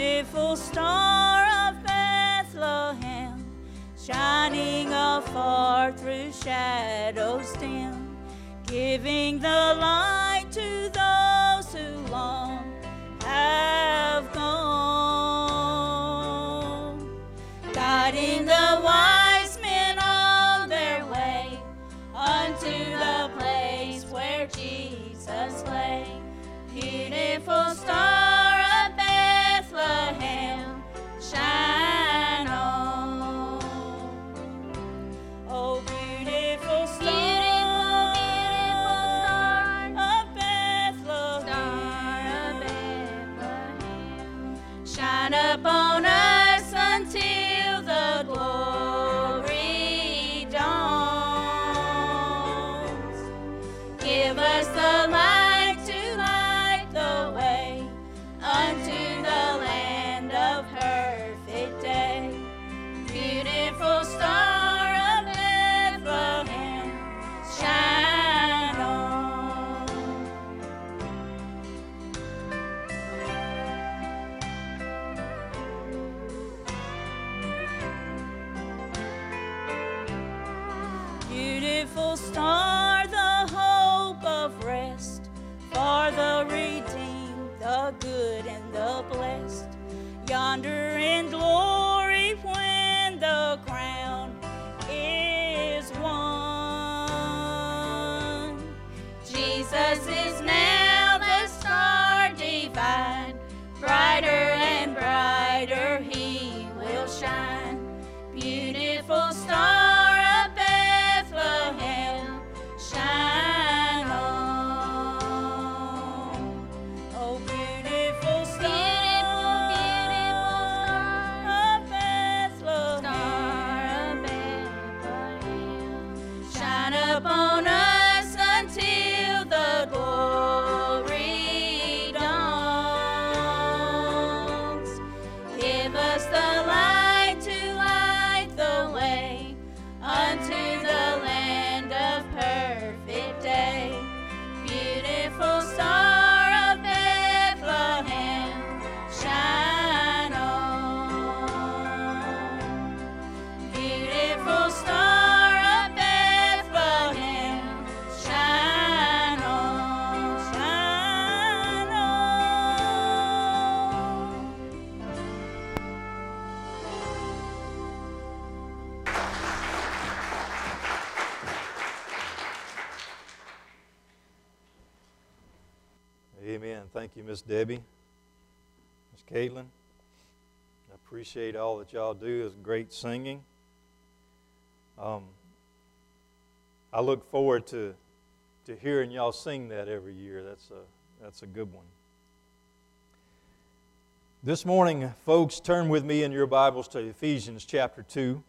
Beautiful star of Bethlehem, shining afar through shadows dim, giving the light to those who long. have upon Miss Debbie, Miss Caitlin. I appreciate all that y'all do. It's great singing. Um, I look forward to to hearing y'all sing that every year. That's a that's a good one. This morning, folks, turn with me in your Bibles to Ephesians chapter 2.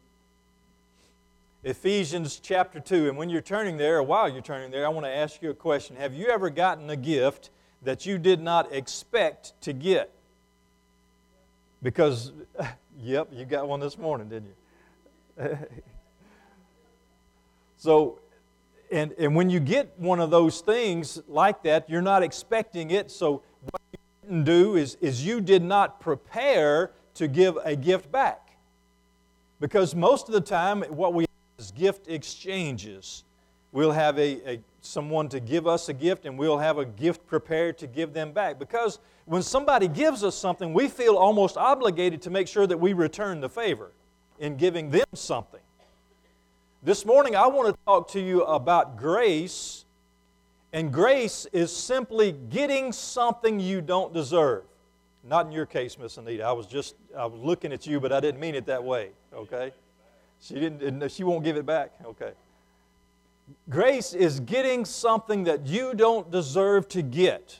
Ephesians chapter 2. And when you're turning there, or while you're turning there, I want to ask you a question. Have you ever gotten a gift that you did not expect to get? Because, yep, you got one this morning, didn't you? so, and, and when you get one of those things like that, you're not expecting it. So, what you didn't do is, is you did not prepare to give a gift back. Because most of the time, what we have is gift exchanges. We'll have a, a, someone to give us a gift, and we'll have a gift prepared to give them back. Because when somebody gives us something, we feel almost obligated to make sure that we return the favor in giving them something. This morning, I want to talk to you about grace, and grace is simply getting something you don't deserve. Not in your case, Miss Anita. I was just I was looking at you, but I didn't mean it that way. Okay, she didn't. She won't give it back. Okay. Grace is getting something that you don't deserve to get.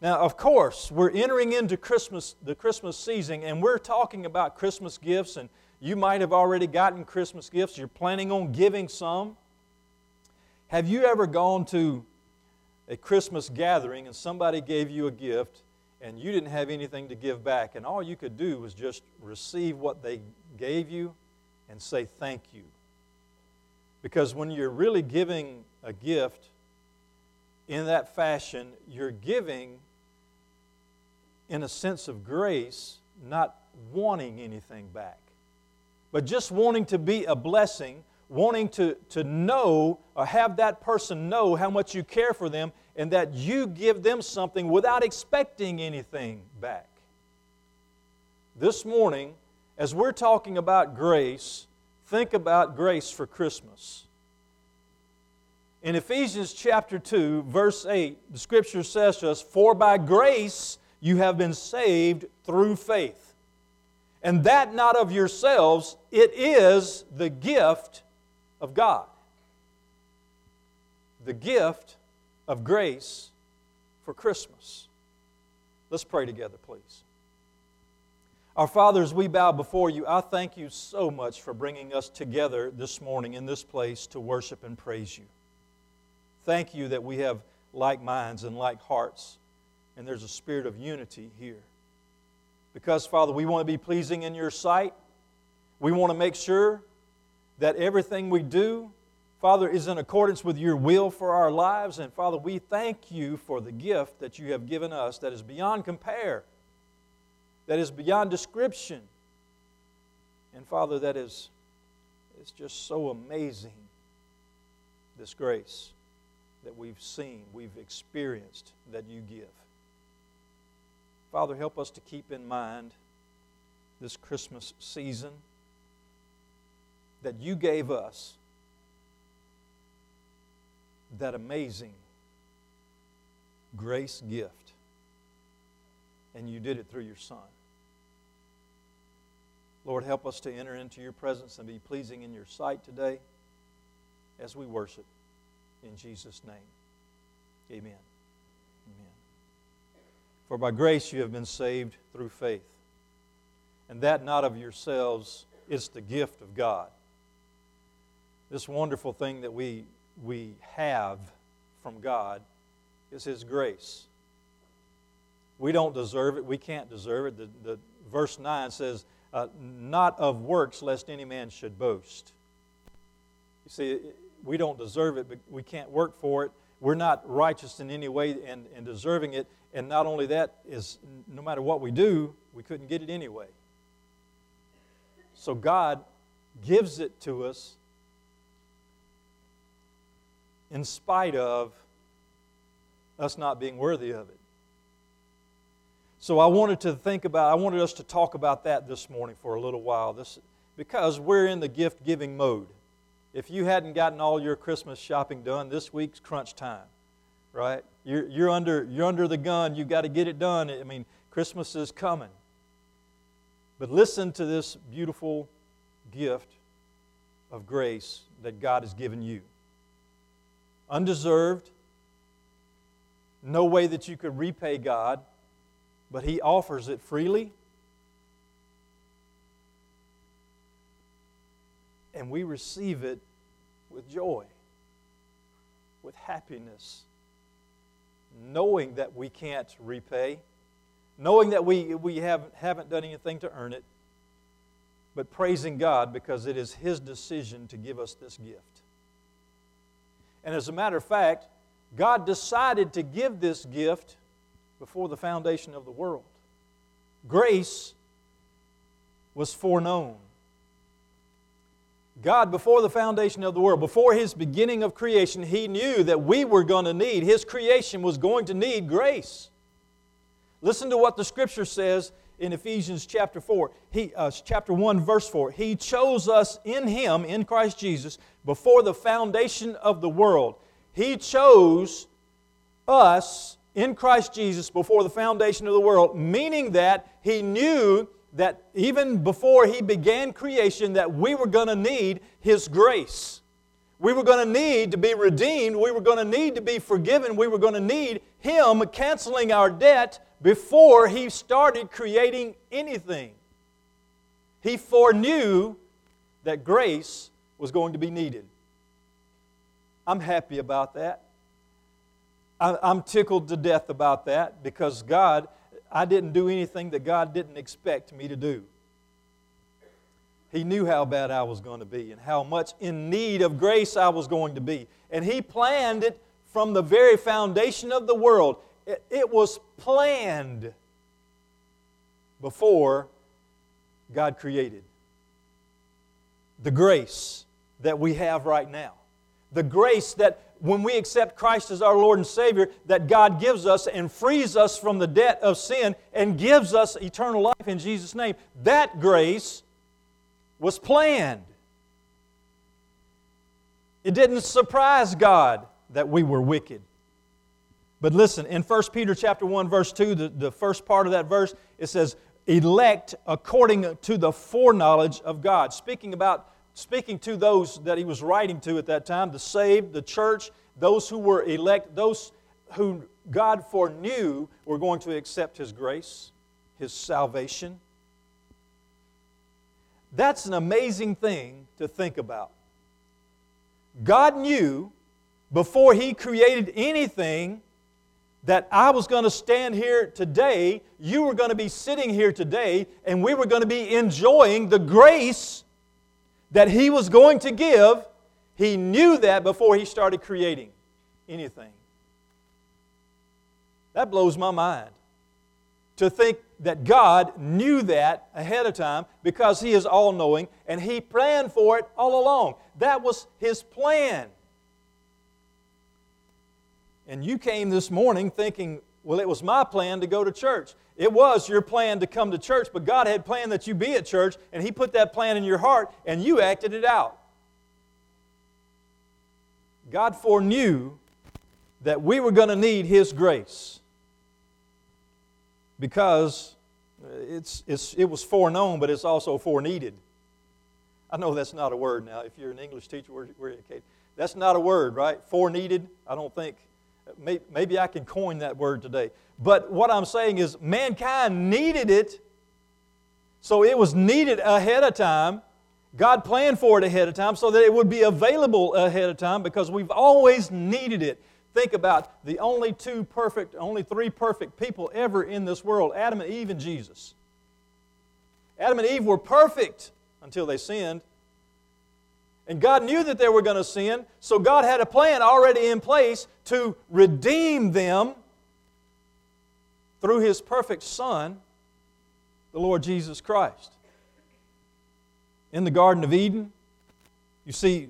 Now, of course, we're entering into Christmas, the Christmas season, and we're talking about Christmas gifts, and you might have already gotten Christmas gifts. You're planning on giving some. Have you ever gone to a Christmas gathering and somebody gave you a gift and you didn't have anything to give back, and all you could do was just receive what they gave you and say thank you? Because when you're really giving a gift in that fashion, you're giving in a sense of grace, not wanting anything back, but just wanting to be a blessing, wanting to, to know or have that person know how much you care for them and that you give them something without expecting anything back. This morning, as we're talking about grace, think about grace for Christmas. In Ephesians chapter 2, verse 8, the scripture says to us, For by grace you have been saved through faith. And that not of yourselves, it is the gift of God. The gift of grace for Christmas. Let's pray together, please. Our fathers, we bow before you, I thank you so much for bringing us together this morning in this place to worship and praise you. Thank you that we have like minds and like hearts, and there's a spirit of unity here. Because, Father, we want to be pleasing in your sight. We want to make sure that everything we do, Father, is in accordance with your will for our lives. And, Father, we thank you for the gift that you have given us that is beyond compare that is beyond description. And Father, that is it's just so amazing, this grace that we've seen, we've experienced, that you give. Father, help us to keep in mind this Christmas season that you gave us that amazing grace gift, and you did it through your Son. Lord, help us to enter into your presence and be pleasing in your sight today as we worship. In Jesus' name, amen. Amen. For by grace you have been saved through faith, and that not of yourselves, it's the gift of God. This wonderful thing that we, we have from God is His grace. We don't deserve it. We can't deserve it. The, the verse 9 says, uh, not of works, lest any man should boast. You see, we don't deserve it, but we can't work for it. We're not righteous in any way and, and deserving it. And not only that is no matter what we do, we couldn't get it anyway. So God gives it to us in spite of us not being worthy of it. So I wanted to think about, I wanted us to talk about that this morning for a little while, this, because we're in the gift giving mode. If you hadn't gotten all your Christmas shopping done, this week's crunch time, right? You're, you're, under, you're under the gun, you've got to get it done. I mean, Christmas is coming. But listen to this beautiful gift of grace that God has given you. Undeserved, no way that you could repay God but He offers it freely. And we receive it with joy, with happiness, knowing that we can't repay, knowing that we, we haven't, haven't done anything to earn it, but praising God because it is His decision to give us this gift. And as a matter of fact, God decided to give this gift before the foundation of the world. Grace was foreknown. God, before the foundation of the world, before His beginning of creation, He knew that we were going to need, His creation was going to need grace. Listen to what the Scripture says in Ephesians chapter 4, he, uh, chapter 1, verse 4. He chose us in Him, in Christ Jesus, before the foundation of the world. He chose us in Christ Jesus before the foundation of the world, meaning that he knew that even before he began creation that we were going to need his grace. We were going to need to be redeemed, we were going to need to be forgiven, we were going to need him canceling our debt before he started creating anything. He foreknew that grace was going to be needed. I'm happy about that. I'm tickled to death about that because God, I didn't do anything that God didn't expect me to do. He knew how bad I was going to be and how much in need of grace I was going to be. And He planned it from the very foundation of the world. It, it was planned before God created. The grace that we have right now. The grace that when we accept Christ as our Lord and Savior, that God gives us and frees us from the debt of sin and gives us eternal life in Jesus' name. That grace was planned. It didn't surprise God that we were wicked. But listen, in 1 Peter chapter 1, verse 2, the, the first part of that verse, it says, elect according to the foreknowledge of God. Speaking about speaking to those that he was writing to at that time, the saved, the church, those who were elect, those who God foreknew were going to accept his grace, his salvation. That's an amazing thing to think about. God knew before he created anything that I was going to stand here today, you were going to be sitting here today, and we were going to be enjoying the grace that He was going to give. He knew that before He started creating anything. That blows my mind. To think that God knew that ahead of time because He is all knowing and He planned for it all along. That was His plan. And you came this morning thinking, well, it was my plan to go to church. It was your plan to come to church, but God had planned that you be at church, and He put that plan in your heart, and you acted it out. God foreknew that we were going to need His grace because uh, it's, it's, it was foreknown, but it's also foreneeded. I know that's not a word now. If you're an English teacher, we're, we're educated. That's not a word, right? Foreneeded, I don't think Maybe I can coin that word today. But what I'm saying is, mankind needed it, so it was needed ahead of time. God planned for it ahead of time so that it would be available ahead of time because we've always needed it. Think about the only two perfect, only three perfect people ever in this world Adam and Eve and Jesus. Adam and Eve were perfect until they sinned. And God knew that they were going to sin, so God had a plan already in place to redeem them through His perfect Son, the Lord Jesus Christ. In the Garden of Eden, you see,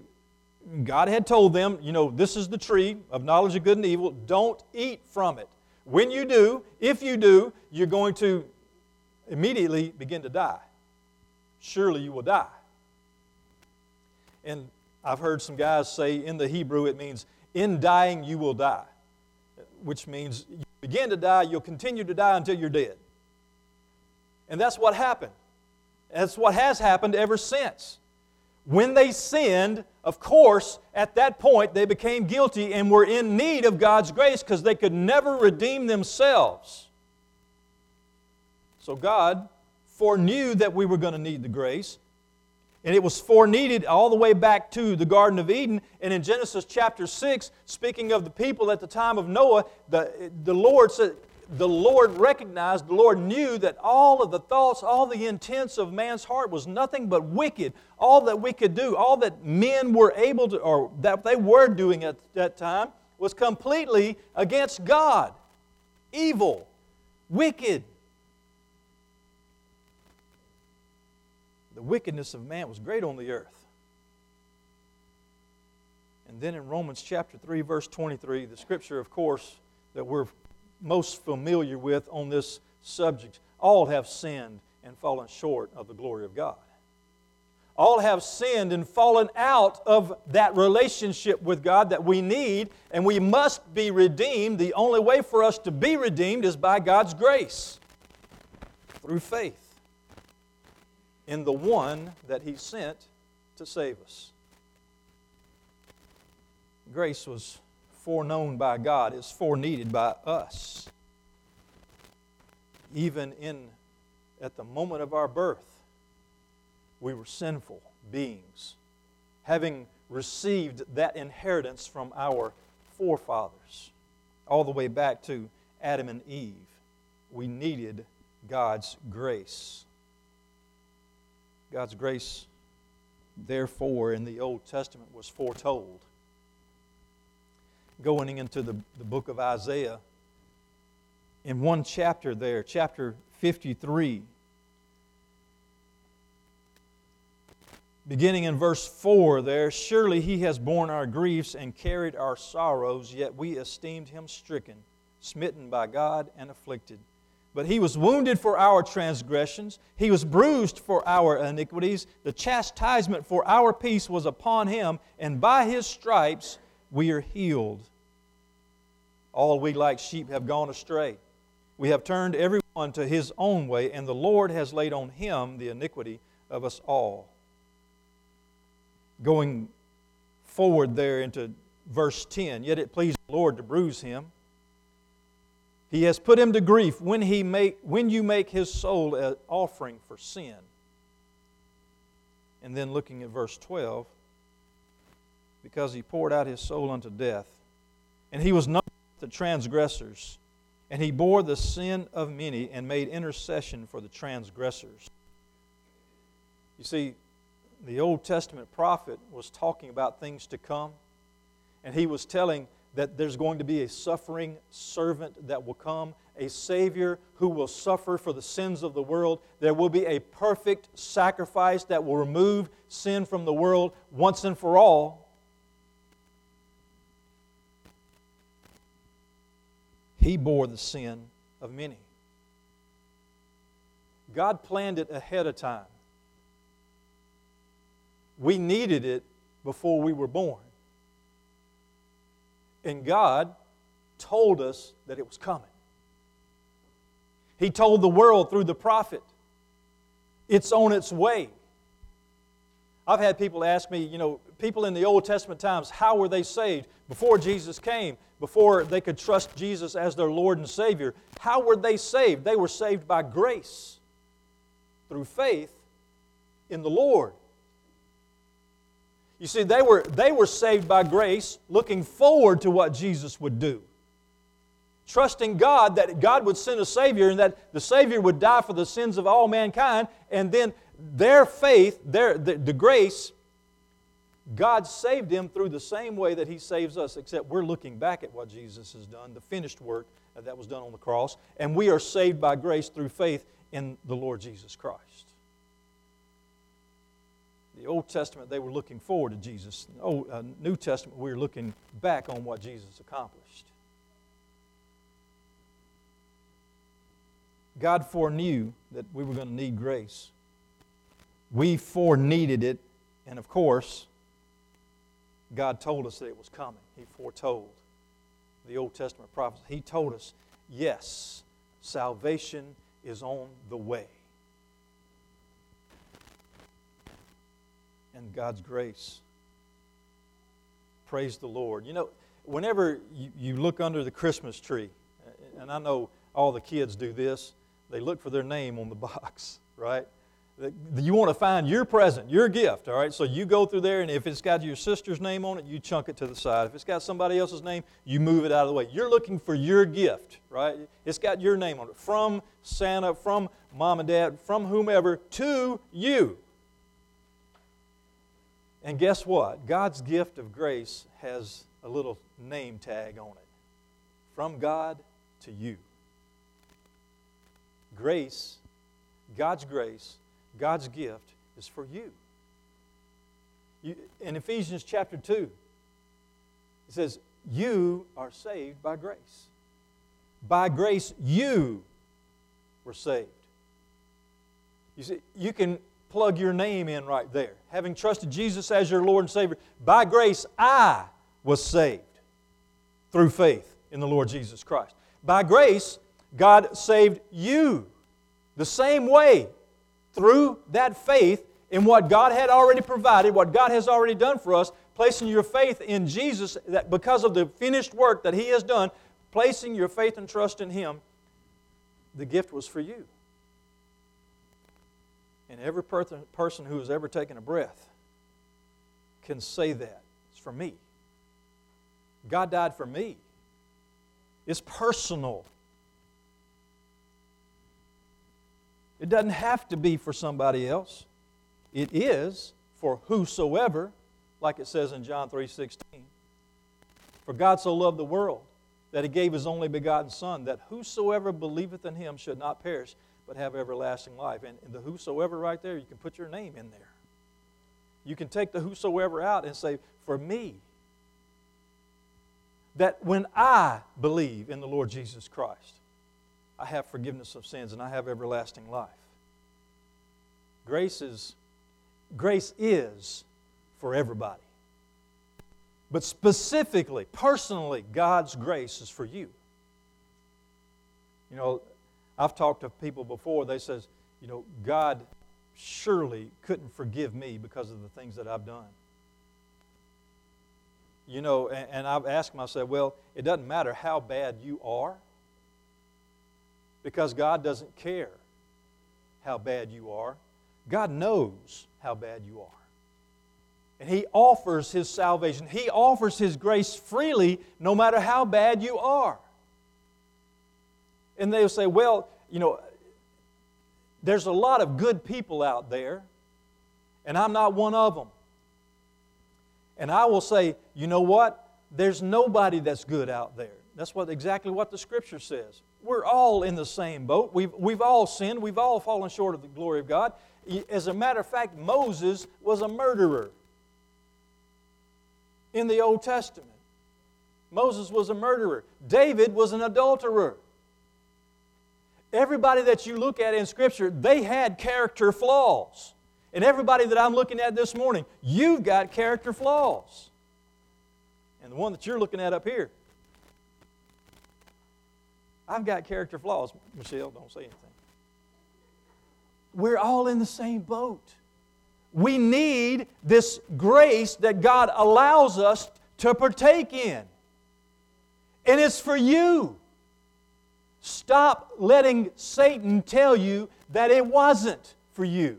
God had told them, you know, this is the tree of knowledge of good and evil. Don't eat from it. When you do, if you do, you're going to immediately begin to die. Surely you will die. And I've heard some guys say in the Hebrew it means, in dying you will die, which means you begin to die, you'll continue to die until you're dead. And that's what happened. That's what has happened ever since. When they sinned, of course, at that point they became guilty and were in need of God's grace because they could never redeem themselves. So God foreknew that we were going to need the grace. And it was foreneeded all the way back to the Garden of Eden. And in Genesis chapter 6, speaking of the people at the time of Noah, the, the Lord said, the Lord recognized, the Lord knew that all of the thoughts, all the intents of man's heart was nothing but wicked. All that we could do, all that men were able to, or that they were doing at that time, was completely against God. Evil, wicked. The wickedness of man was great on the earth. And then in Romans chapter 3, verse 23, the scripture, of course, that we're most familiar with on this subject all have sinned and fallen short of the glory of God. All have sinned and fallen out of that relationship with God that we need, and we must be redeemed. The only way for us to be redeemed is by God's grace through faith in the one that He sent to save us. Grace was foreknown by God, is foreneeded by us. Even in at the moment of our birth, we were sinful beings, having received that inheritance from our forefathers, all the way back to Adam and Eve. We needed God's grace. God's grace, therefore, in the Old Testament was foretold. Going into the, the book of Isaiah, in one chapter there, chapter 53, beginning in verse 4 there surely he has borne our griefs and carried our sorrows yet we esteemed him stricken smitten by god and afflicted but he was wounded for our transgressions, he was bruised for our iniquities. The chastisement for our peace was upon him, and by his stripes we are healed. All we like sheep have gone astray. We have turned everyone to his own way, and the Lord has laid on him the iniquity of us all. Going forward there into verse 10 Yet it pleased the Lord to bruise him. He has put him to grief when, he make, when you make his soul an offering for sin. And then looking at verse 12, because he poured out his soul unto death, and he was numbered with the transgressors, and he bore the sin of many and made intercession for the transgressors. You see, the Old Testament prophet was talking about things to come, and he was telling that there's going to be a suffering servant that will come, a Savior who will suffer for the sins of the world. There will be a perfect sacrifice that will remove sin from the world once and for all. He bore the sin of many. God planned it ahead of time. We needed it before we were born. And God told us that it was coming. He told the world through the prophet, it's on its way. I've had people ask me, you know, people in the Old Testament times, how were they saved before Jesus came, before they could trust Jesus as their Lord and Savior? How were they saved? They were saved by grace through faith in the Lord. You see, they were, they were saved by grace, looking forward to what Jesus would do. Trusting God that God would send a Savior and that the Savior would die for the sins of all mankind, and then their faith, their, the, the grace, God saved them through the same way that He saves us, except we're looking back at what Jesus has done, the finished work that was done on the cross, and we are saved by grace through faith in the Lord Jesus Christ. The Old Testament, they were looking forward to Jesus. The Old, uh, New Testament, we are looking back on what Jesus accomplished. God foreknew that we were going to need grace. We foreneeded it, and of course, God told us that it was coming. He foretold the Old Testament prophets. He told us, yes, salvation is on the way. And God's grace. Praise the Lord. You know, whenever you, you look under the Christmas tree, and I know all the kids do this, they look for their name on the box, right? You want to find your present, your gift, all right? So you go through there, and if it's got your sister's name on it, you chunk it to the side. If it's got somebody else's name, you move it out of the way. You're looking for your gift, right? It's got your name on it from Santa, from mom and dad, from whomever to you. And guess what? God's gift of grace has a little name tag on it from God to you. Grace, God's grace, God's gift is for you. you. In Ephesians chapter 2, it says, You are saved by grace. By grace, you were saved. You see, you can plug your name in right there. Having trusted Jesus as your Lord and Savior, by grace I was saved through faith in the Lord Jesus Christ. By grace, God saved you the same way through that faith in what God had already provided, what God has already done for us, placing your faith in Jesus that because of the finished work that He has done, placing your faith and trust in Him, the gift was for you. And every person who has ever taken a breath can say that. It's for me. God died for me. It's personal. It doesn't have to be for somebody else. It is for whosoever, like it says in John 3:16. For God so loved the world that he gave his only begotten Son, that whosoever believeth in him should not perish, but have everlasting life. And, the whosoever right there, you can put your name in there. You can take the whosoever out and say, for me. That when I believe in the Lord Jesus Christ, I have forgiveness of sins and I have everlasting life. Grace is, grace is for everybody. But specifically, personally, God's grace is for you. You know, I've talked to people before, they says, you know, God surely couldn't forgive me because of the things that I've done. You know, and, and I've asked myself, well, it doesn't matter how bad you are because God doesn't care how bad you are. God knows how bad you are. And He offers His salvation. He offers His grace freely no matter how bad you are. And they'll say, well, you know, there's a lot of good people out there, and I'm not one of them. And I will say, you know what? There's nobody that's good out there. That's what exactly what the scripture says. We're all in the same boat. We've, we've all sinned. We've all fallen short of the glory of God. As a matter of fact, Moses was a murderer in the Old Testament. Moses was a murderer. David was an adulterer. Everybody that you look at in Scripture, they had character flaws. And everybody that I'm looking at this morning, you've got character flaws. And the one that you're looking at up here, I've got character flaws. Michelle, don't say anything. We're all in the same boat. We need this grace that God allows us to partake in. And it's for you. Stop letting Satan tell you that it wasn't for you.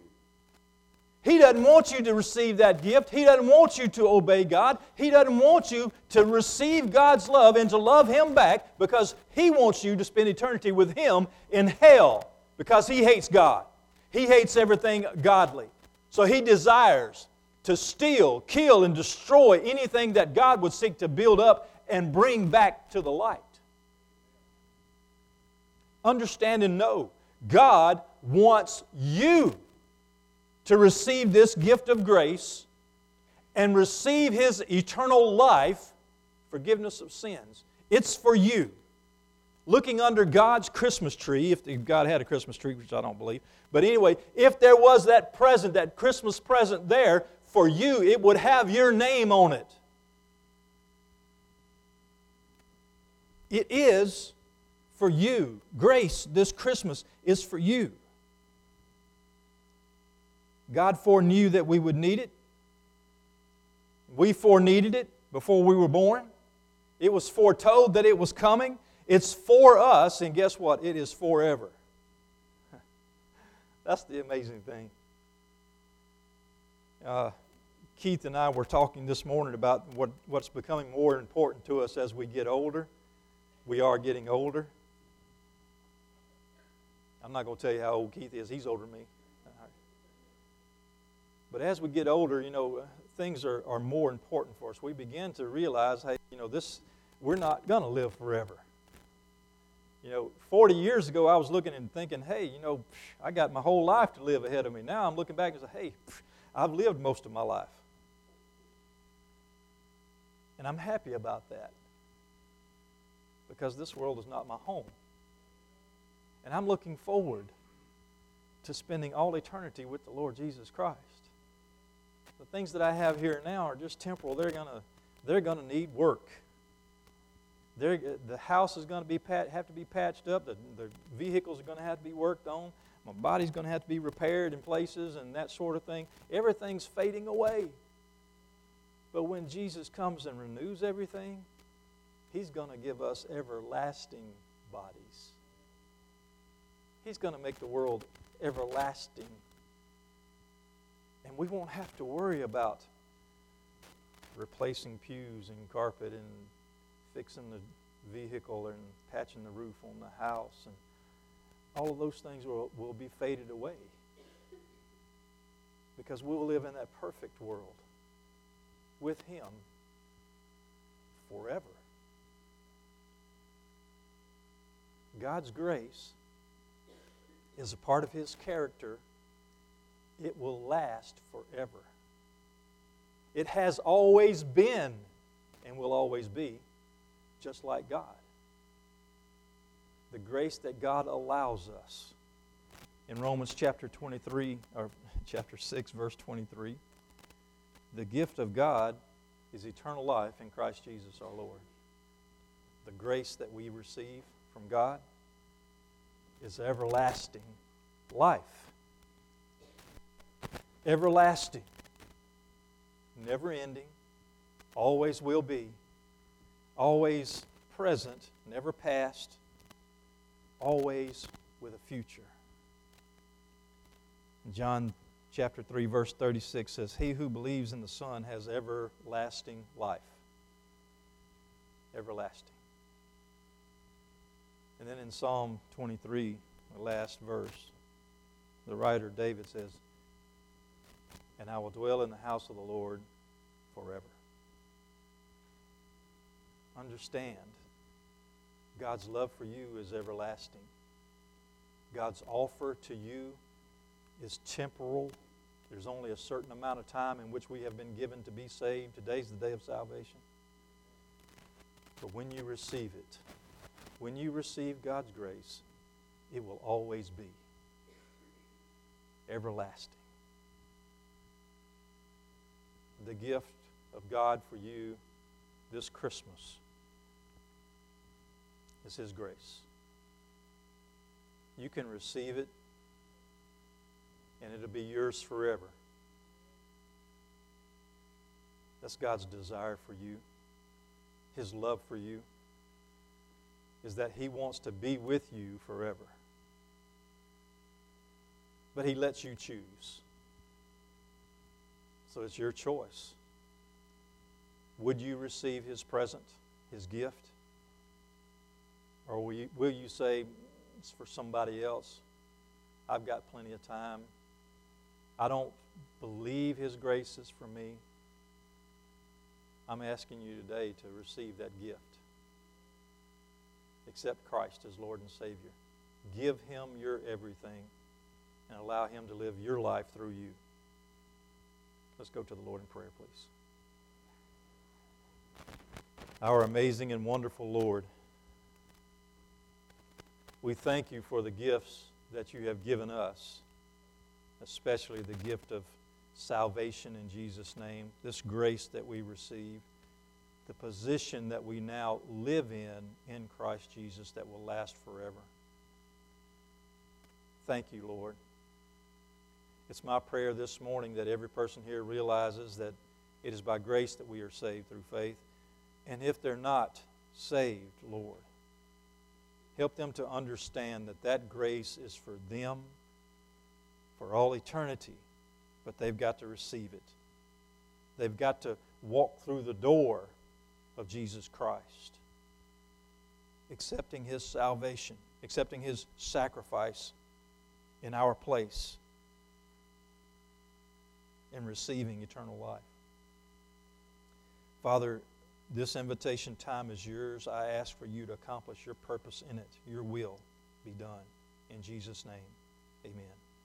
He doesn't want you to receive that gift. He doesn't want you to obey God. He doesn't want you to receive God's love and to love Him back because He wants you to spend eternity with Him in hell because He hates God. He hates everything godly. So He desires to steal, kill, and destroy anything that God would seek to build up and bring back to the light. Understand and know God wants you to receive this gift of grace and receive His eternal life, forgiveness of sins. It's for you. Looking under God's Christmas tree, if God had a Christmas tree, which I don't believe, but anyway, if there was that present, that Christmas present there for you, it would have your name on it. It is for you. Grace this Christmas is for you. God foreknew that we would need it. We foreneeded it before we were born. It was foretold that it was coming. It's for us, and guess what? It is forever. That's the amazing thing. Uh, Keith and I were talking this morning about what, what's becoming more important to us as we get older. We are getting older. I'm not going to tell you how old Keith is, he's older than me. But as we get older, you know, things are, are more important for us. We begin to realize, hey, you know, this, we're not going to live forever. You know, 40 years ago, I was looking and thinking, hey, you know, I got my whole life to live ahead of me. Now I'm looking back and say, hey, I've lived most of my life. And I'm happy about that because this world is not my home. And I'm looking forward to spending all eternity with the Lord Jesus Christ. The things that I have here now are just temporal. They're going to they're going to need work. They're, the house is going to be pat, have to be patched up. The, the vehicles are going to have to be worked on. My body's going to have to be repaired in places and that sort of thing. Everything's fading away. But when Jesus comes and renews everything, He's going to give us everlasting bodies. He's going to make the world everlasting. And we won't have to worry about replacing pews and carpet and fixing the vehicle and patching the roof on the house. And all of those things will, will be faded away because we will live in that perfect world with Him forever. God's grace is a part of His character, it will last forever. It has always been and will always be just like God. The grace that God allows us. In Romans chapter 23, or chapter 6, verse 23, the gift of God is eternal life in Christ Jesus our Lord. The grace that we receive from God is everlasting life. Everlasting. Never ending. Always will be. Always present. Never past. Always with a future. John chapter 3 verse 36 says he who believes in the son has everlasting life everlasting and then in Psalm 23, the last verse, the writer David says, And I will dwell in the house of the Lord forever. Understand, God's love for you is everlasting. God's offer to you is temporal. There's only a certain amount of time in which we have been given to be saved. Today's the day of salvation. But when you receive it, when you receive God's grace, it will always be everlasting. The gift of God for you this Christmas is His grace. You can receive it, and it'll be yours forever. That's God's desire for you, His love for you is that He wants to be with you forever. But He lets you choose. So it's your choice. Would you receive His present, His gift? Or will you, will you say, it's for somebody else? I've got plenty of time. I don't believe His grace is for me. I'm asking you today to receive that gift accept Christ as Lord and Savior. Give Him your everything and allow Him to live your life through you. Let's go to the Lord in prayer, please. Our amazing and wonderful Lord, we thank you for the gifts that you have given us, especially the gift of salvation in Jesus' name, this grace that we receive the position that we now live in in Christ Jesus that will last forever. Thank you, Lord. It's my prayer this morning that every person here realizes that it is by grace that we are saved through faith. And if they're not saved, Lord, help them to understand that that grace is for them for all eternity, but they've got to receive it. They've got to walk through the door of Jesus Christ, accepting His salvation, accepting His sacrifice in our place, and receiving eternal life. Father, this invitation time is yours. I ask for you to accomplish your purpose in it. Your will be done. In Jesus' name, amen.